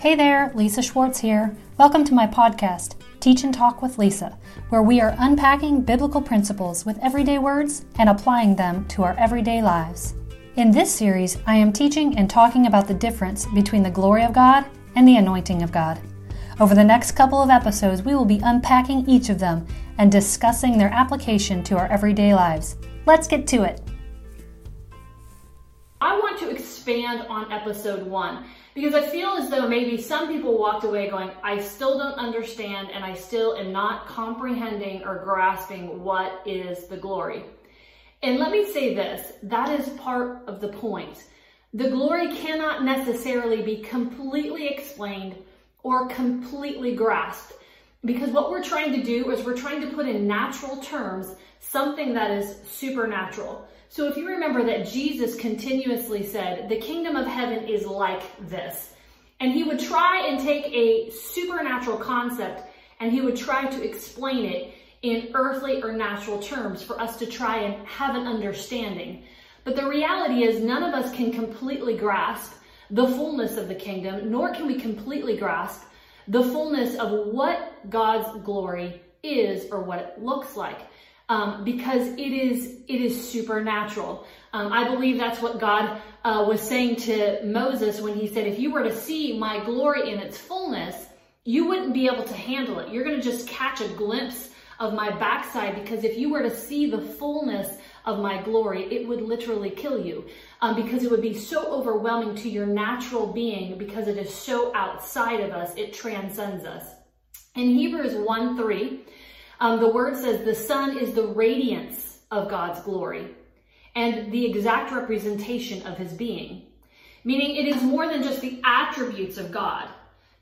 Hey there, Lisa Schwarz here. Welcome to my podcast, Teach and Talk with Lisa, where we are unpacking biblical principles with everyday words and applying them to our everyday lives. In this series, I am teaching and talking about the difference between the glory of God and the anointing of God. Over the next couple of episodes, we will be unpacking each of them and discussing their application to our everyday lives. Let's get to it. I want to expand on episode one because I feel as though maybe some people walked away going, I still don't understand and I still am not comprehending or grasping what is the glory. And let me say this that is part of the point. The glory cannot necessarily be completely explained or completely grasped because what we're trying to do is we're trying to put in natural terms something that is supernatural. So if you remember that Jesus continuously said, the kingdom of heaven is like this. And he would try and take a supernatural concept and he would try to explain it in earthly or natural terms for us to try and have an understanding. But the reality is none of us can completely grasp the fullness of the kingdom, nor can we completely grasp the fullness of what God's glory is or what it looks like um, because it is it is supernatural. Um, I believe that's what God uh, was saying to Moses when he said, "If you were to see my glory in its fullness, you wouldn't be able to handle it. You're going to just catch a glimpse of my backside because if you were to see the fullness of my glory, it would literally kill you um, because it would be so overwhelming to your natural being because it is so outside of us. It transcends us." In Hebrews 1 3, um, the word says the Son is the radiance of God's glory and the exact representation of his being, meaning it is more than just the attributes of God.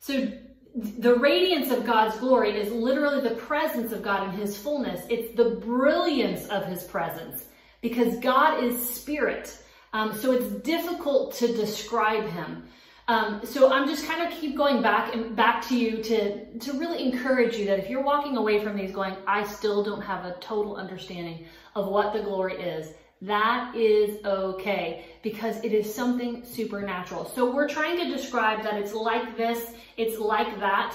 So the radiance of God's glory is literally the presence of God in his fullness. It's the brilliance of his presence because God is spirit. Um, so it's difficult to describe him. Um, so I'm just kind of keep going back and back to you to, to really encourage you that if you're walking away from these going, I still don't have a total understanding of what the glory is, that is okay because it is something supernatural. So we're trying to describe that it's like this, it's like that.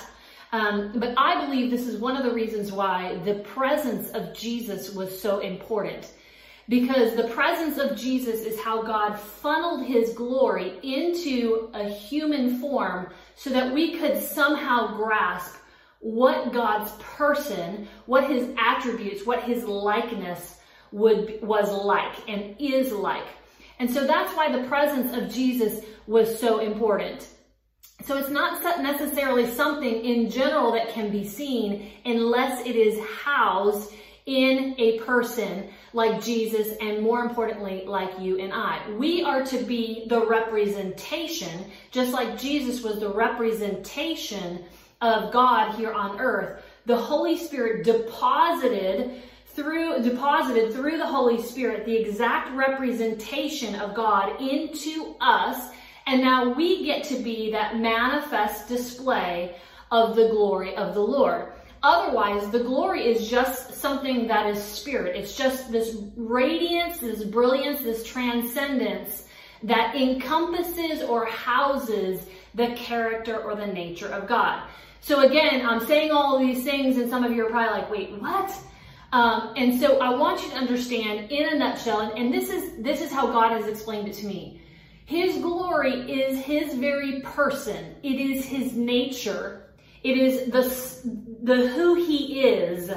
Um, but I believe this is one of the reasons why the presence of Jesus was so important because the presence of Jesus is how God funneled his glory into a human form so that we could somehow grasp what God's person, what his attributes, what his likeness would was like and is like. And so that's why the presence of Jesus was so important. So it's not necessarily something in general that can be seen unless it is housed in a person like Jesus and more importantly, like you and I. We are to be the representation, just like Jesus was the representation of God here on earth. The Holy Spirit deposited through deposited through the Holy Spirit the exact representation of God into us and now we get to be that manifest display of the glory of the Lord. Otherwise, the glory is just something that is spirit. It's just this radiance, this brilliance, this transcendence that encompasses or houses the character or the nature of God. So again, I'm saying all these things and some of you are probably like, wait, what? Um, and so I want you to understand in a nutshell, and, and this is this is how God has explained it to me. His glory is his very person. It is his nature. It is the, the who he is,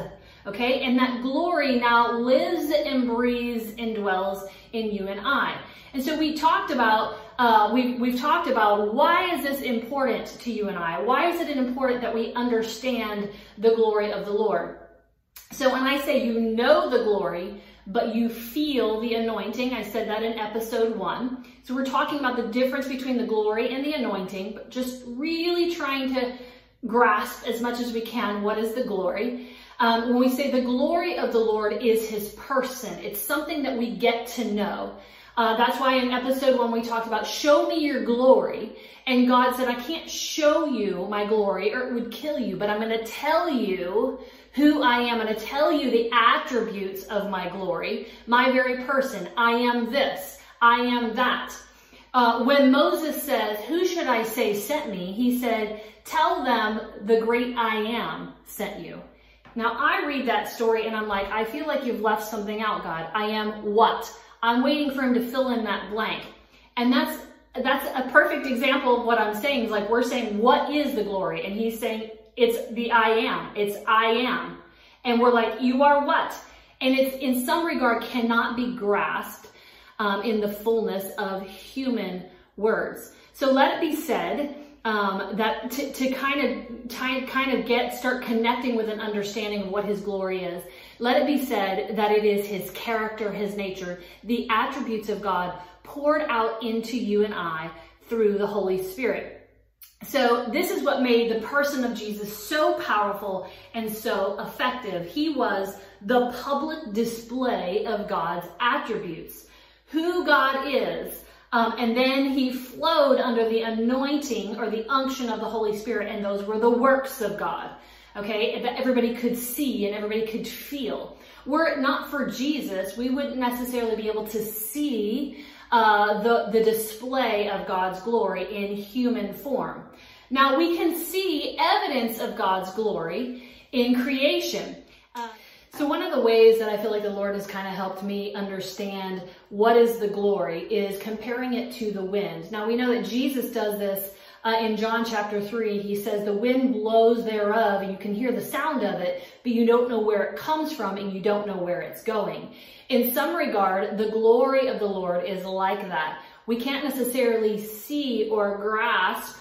okay? And that glory now lives and breathes and dwells in you and I. And so we talked about, uh, we've, we've talked about why is this important to you and I? Why is it important that we understand the glory of the Lord? So when I say you know the glory, but you feel the anointing. I said that in episode one. So we're talking about the difference between the glory and the anointing, but just really trying to grasp as much as we can what is the glory. Um, when we say the glory of the Lord is his person, it's something that we get to know. Uh, that's why in episode one we talked about show me your glory. And God said, I can't show you my glory or it would kill you, but I'm going to tell you who I am. I'm going to tell you the attributes of my glory, my very person. I am this. I am that. Uh, when Moses says, Who should I say sent me? He said, Tell them the great I am sent you. Now I read that story and I'm like, I feel like you've left something out, God. I am what? I'm waiting for him to fill in that blank. And that's that's a perfect example of what I'm saying. Is like we're saying, what is the glory? And he's saying, it's the I am. It's I am. And we're like, you are what? And it's in some regard cannot be grasped um, in the fullness of human words. So let it be said um, that to, to kind of kind of get start connecting with an understanding of what his glory is let it be said that it is his character his nature the attributes of god poured out into you and i through the holy spirit. So this is what made the person of jesus so powerful and so effective. He was the public display of god's attributes who god is um, and then he flowed under the anointing or the unction of the Holy Spirit, and those were the works of God. Okay, that everybody could see and everybody could feel. Were it not for Jesus, we wouldn't necessarily be able to see uh, the, the display of God's glory in human form. Now, we can see evidence of God's glory in creation. So one of the ways that I feel like the Lord has kind of helped me understand what is the glory is comparing it to the wind. Now we know that Jesus does this uh, in John chapter 3. He says, the wind blows thereof and you can hear the sound of it, but you don't know where it comes from and you don't know where it's going. In some regard, the glory of the Lord is like that. We can't necessarily see or grasp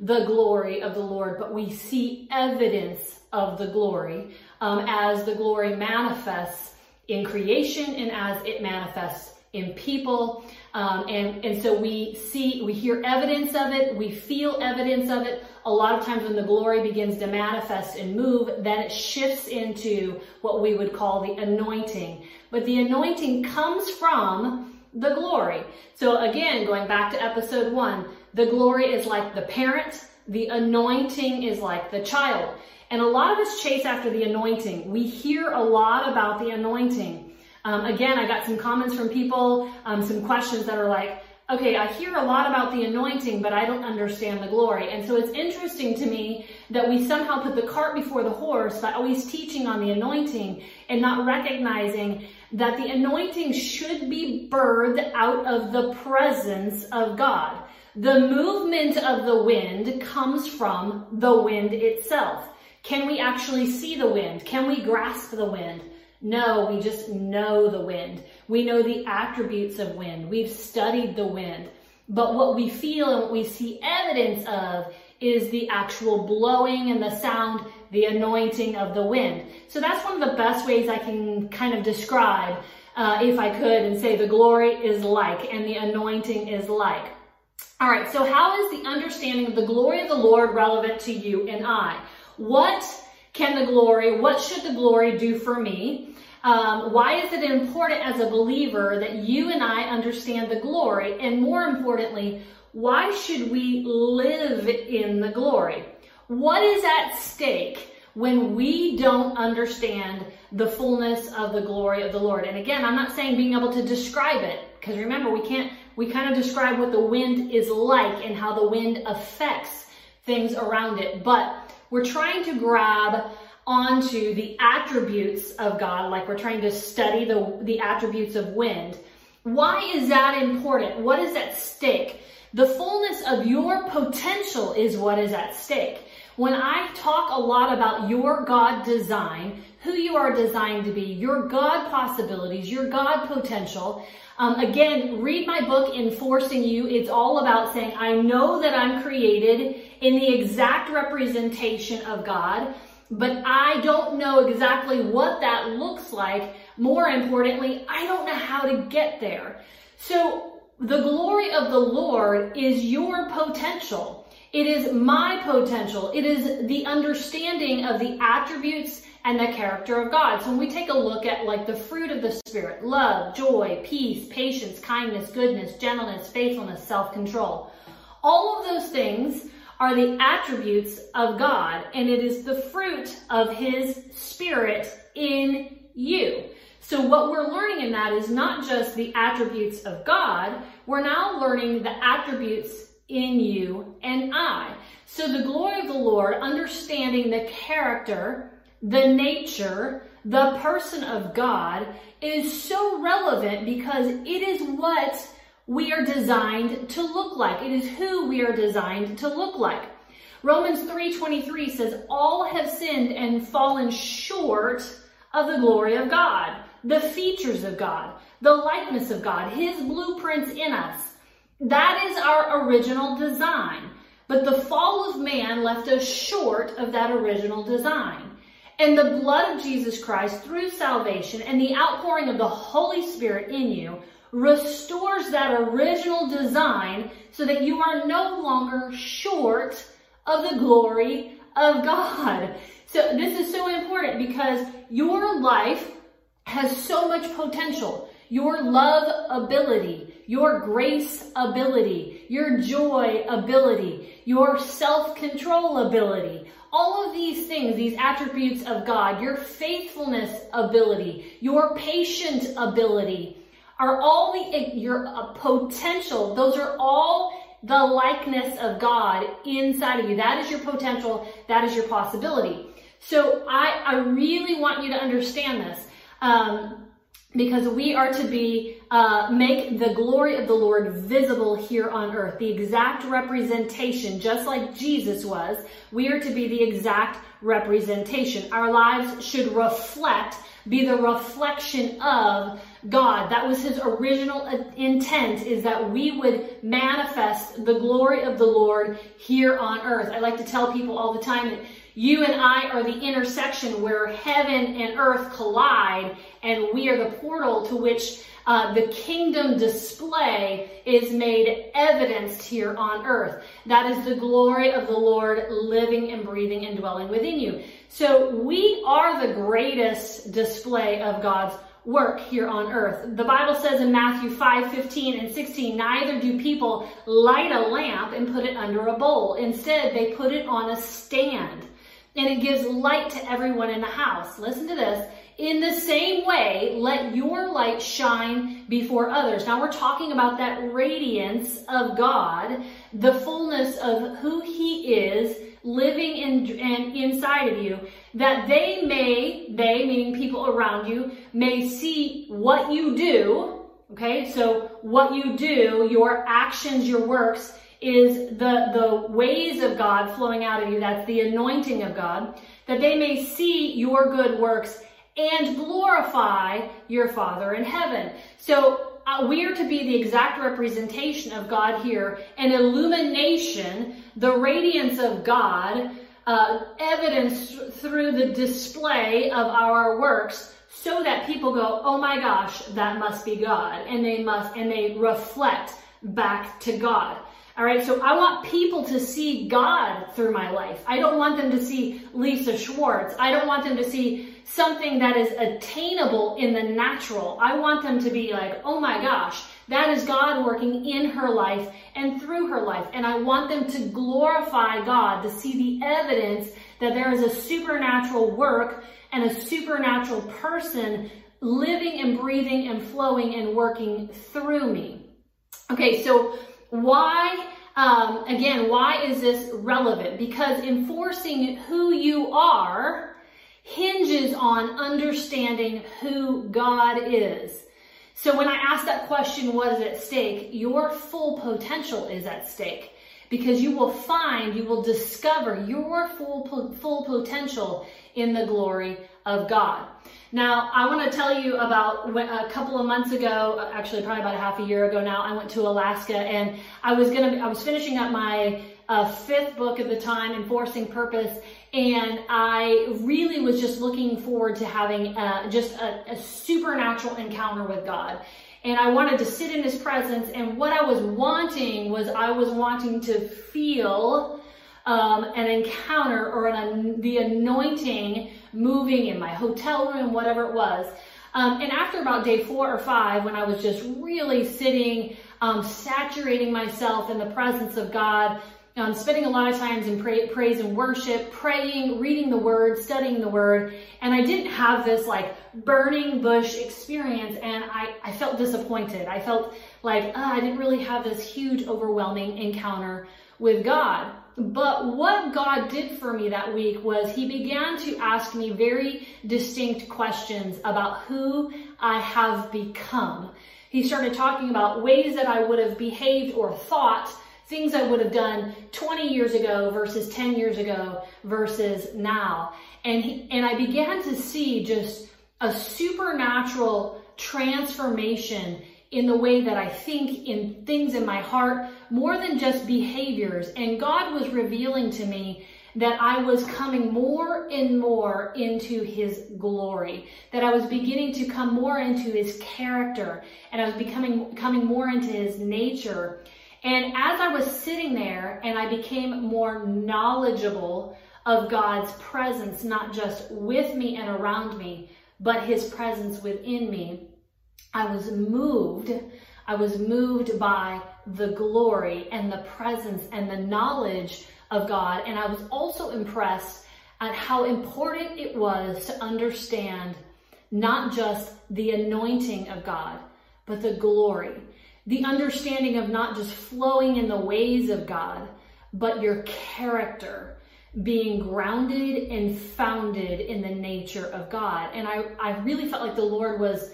the glory of the Lord, but we see evidence of the glory um, as the glory manifests in creation and as it manifests in people. Um, and, and so we see, we hear evidence of it, we feel evidence of it. A lot of times when the glory begins to manifest and move, then it shifts into what we would call the anointing. But the anointing comes from the glory. So again, going back to episode one, the glory is like the parent, the anointing is like the child. And a lot of us chase after the anointing. We hear a lot about the anointing. Um, again, I got some comments from people, um, some questions that are like, okay, I hear a lot about the anointing, but I don't understand the glory. And so it's interesting to me that we somehow put the cart before the horse by always teaching on the anointing and not recognizing that the anointing should be birthed out of the presence of God. The movement of the wind comes from the wind itself. Can we actually see the wind? Can we grasp the wind? No, we just know the wind. We know the attributes of wind. We've studied the wind. But what we feel and what we see evidence of is the actual blowing and the sound, the anointing of the wind. So that's one of the best ways I can kind of describe, uh, if I could, and say the glory is like and the anointing is like. All right, so how is the understanding of the glory of the Lord relevant to you and I? What can the glory, what should the glory do for me? Um, why is it important as a believer that you and I understand the glory? And more importantly, why should we live in the glory? What is at stake when we don't understand the fullness of the glory of the Lord? And again, I'm not saying being able to describe it, because remember, we can't, we kind of describe what the wind is like and how the wind affects things around it. But we're trying to grab onto the attributes of God, like we're trying to study the, the attributes of wind. Why is that important? What is at stake? The fullness of your potential is what is at stake. When I talk a lot about your God design, who you are designed to be, your God possibilities, your God potential, um, again, read my book, Enforcing You. It's all about saying, I know that I'm created in the exact representation of God, but I don't know exactly what that looks like. More importantly, I don't know how to get there. So the glory of the Lord is your potential. It is my potential. It is the understanding of the attributes and the character of God. So when we take a look at like the fruit of the Spirit, love, joy, peace, patience, kindness, goodness, gentleness, faithfulness, self-control, all of those things are the attributes of God and it is the fruit of his spirit in you. So what we're learning in that is not just the attributes of God, we're now learning the attributes in you and I. So the glory of the Lord, understanding the character, the nature, the person of God is so relevant because it is what we are designed to look like. It is who we are designed to look like. Romans 3:23 says all have sinned and fallen short of the glory of God, the features of God, the likeness of God, his blueprints in us. That is our original design. But the fall of man left us short of that original design. And the blood of Jesus Christ through salvation and the outpouring of the Holy Spirit in you restores that original design so that you are no longer short of the glory of God. So this is so important because your life has so much potential. Your love ability, your grace ability, your joy ability, your self-control ability, all of these things, these attributes of God, your faithfulness ability, your patient ability, are all the, your uh, potential. Those are all the likeness of God inside of you. That is your potential. That is your possibility. So I, I really want you to understand this. Um, because we are to be uh, make the glory of the Lord visible here on earth, the exact representation, just like Jesus was. We are to be the exact representation. Our lives should reflect, be the reflection of God. That was his original intent is that we would manifest the glory of the Lord here on earth. I like to tell people all the time that you and I are the intersection where heaven and earth collide and we are the portal to which uh, the kingdom display is made evidenced here on earth. That is the glory of the Lord living and breathing and dwelling within you. So we are the greatest display of God's work here on earth. The Bible says in Matthew 5, 15 and 16, neither do people light a lamp and put it under a bowl. Instead, they put it on a stand and it gives light to everyone in the house. Listen to this. In the same way, let your light shine before others. Now we're talking about that radiance of God, the fullness of who he is living in and inside of you, that they may, they meaning people around you, may see what you do. Okay, so what you do, your actions, your works, is the, the ways of God flowing out of you. That's the anointing of God, that they may see your good works and glorify your Father in heaven. So uh, we are to be the exact representation of God here, an illumination, the radiance of God, uh, evidence through the display of our works so that people go, oh my gosh, that must be God. And they must, and they reflect back to God. All right, so I want people to see God through my life. I don't want them to see Lisa Schwarz. I don't want them to see something that is attainable in the natural. I want them to be like, oh my gosh, that is God working in her life and through her life. And I want them to glorify God, to see the evidence that there is a supernatural work and a supernatural person living and breathing and flowing and working through me. Okay, so why, um, again, why is this relevant? Because enforcing who you are hinges on understanding who God is. So when I ask that question, what is at stake? Your full potential is at stake because you will find, you will discover your full, full potential in the glory of God. Now, I want to tell you about a couple of months ago, actually probably about a half a year ago now, I went to Alaska and I was going to, I was finishing up my uh, fifth book at the time, Enforcing Purpose, and I really was just looking forward to having uh, just a, a supernatural encounter with God and I wanted to sit in his presence. And what I was wanting was I was wanting to feel um, an encounter or an, the anointing moving in my hotel room, whatever it was. Um, and after about day four or five, when I was just really sitting, um, saturating myself in the presence of God, I'm spending a lot of times in praise and worship, praying, reading the word, studying the word, and I didn't have this like burning bush experience and I, I felt disappointed. I felt like oh, I didn't really have this huge, overwhelming encounter with God. But what God did for me that week was he began to ask me very distinct questions about who I have become. He started talking about ways that I would have behaved or thought things I would have done 20 years ago versus 10 years ago versus now. And, he, and I began to see just a supernatural transformation in the way that I think, in things in my heart, more than just behaviors. And God was revealing to me that I was coming more and more into his glory, that I was beginning to come more into his character, and I was becoming coming more into his nature. And as I was sitting there and I became more knowledgeable of God's presence, not just with me and around me, but his presence within me, I was moved. I was moved by the glory and the presence and the knowledge of God. And I was also impressed at how important it was to understand not just the anointing of God, but the glory. The understanding of not just flowing in the ways of God, but your character being grounded and founded in the nature of God. And I, I really felt like the Lord was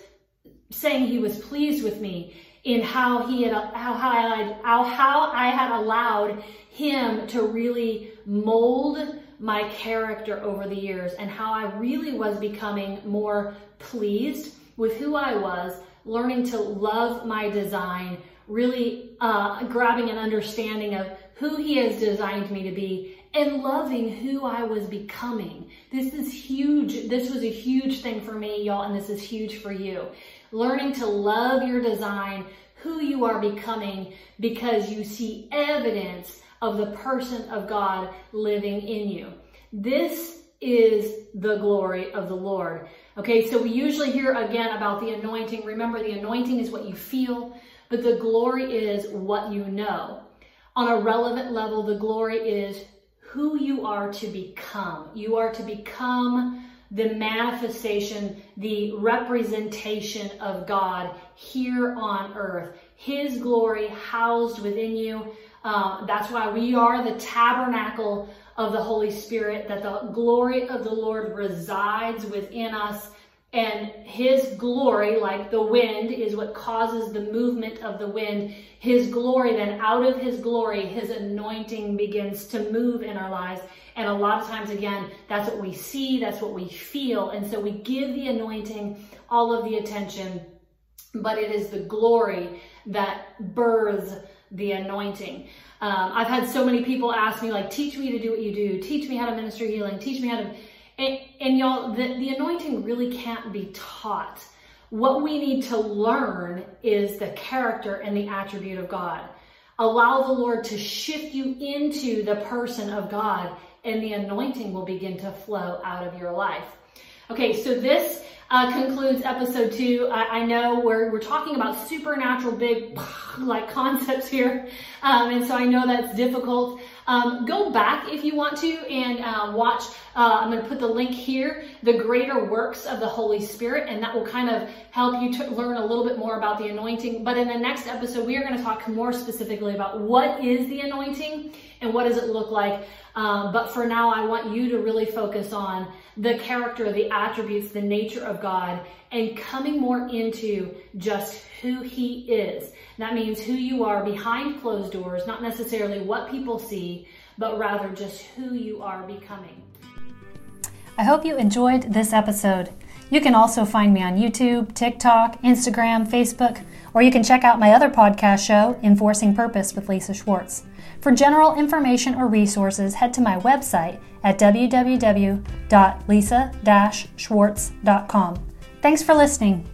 saying he was pleased with me in how he had how, how, I, how, how I had allowed him to really mold my character over the years and how I really was becoming more pleased with who I was, learning to love my design, really uh, grabbing an understanding of who he has designed me to be and loving who I was becoming. This is huge. This was a huge thing for me, y'all, and this is huge for you learning to love your design, who you are becoming, because you see evidence of the person of God living in you. This is the glory of the Lord. Okay, so we usually hear again about the anointing. Remember, the anointing is what you feel, but the glory is what you know. On a relevant level, the glory is who you are to become. You are to become the manifestation, the representation of God here on earth. His glory housed within you. Uh, that's why we are the tabernacle of the Holy Spirit, that the glory of the Lord resides within us. And his glory, like the wind, is what causes the movement of the wind. His glory, then out of his glory, his anointing begins to move in our lives. And a lot of times, again, that's what we see, that's what we feel. And so we give the anointing all of the attention, but it is the glory that births the anointing. Um, I've had so many people ask me, like, teach me to do what you do, teach me how to minister healing, teach me how to and, and y'all, the, the anointing really can't be taught. What we need to learn is the character and the attribute of God. Allow the Lord to shift you into the person of God, and the anointing will begin to flow out of your life. Okay, so this uh, concludes episode two. I, I, know we're, we're talking about supernatural big like concepts here. Um, and so I know that's difficult. Um, go back if you want to and uh, watch. Uh, I'm going to put the link here, the greater works of the Holy Spirit, and that will kind of help you to learn a little bit more about the anointing. But in the next episode, we are going to talk more specifically about what is the anointing and what does it look like. Um, but for now, I want you to really focus on the character, the attributes, the nature of God, and coming more into just who He is. That means who you are behind closed doors, not necessarily what people see, but rather just who you are becoming. I hope you enjoyed this episode. You can also find me on YouTube, TikTok, Instagram, Facebook, or you can check out my other podcast show, Enforcing Purpose with Lisa Schwarz. For general information or resources, head to my website at www.lisa-schwarz.com. Thanks for listening.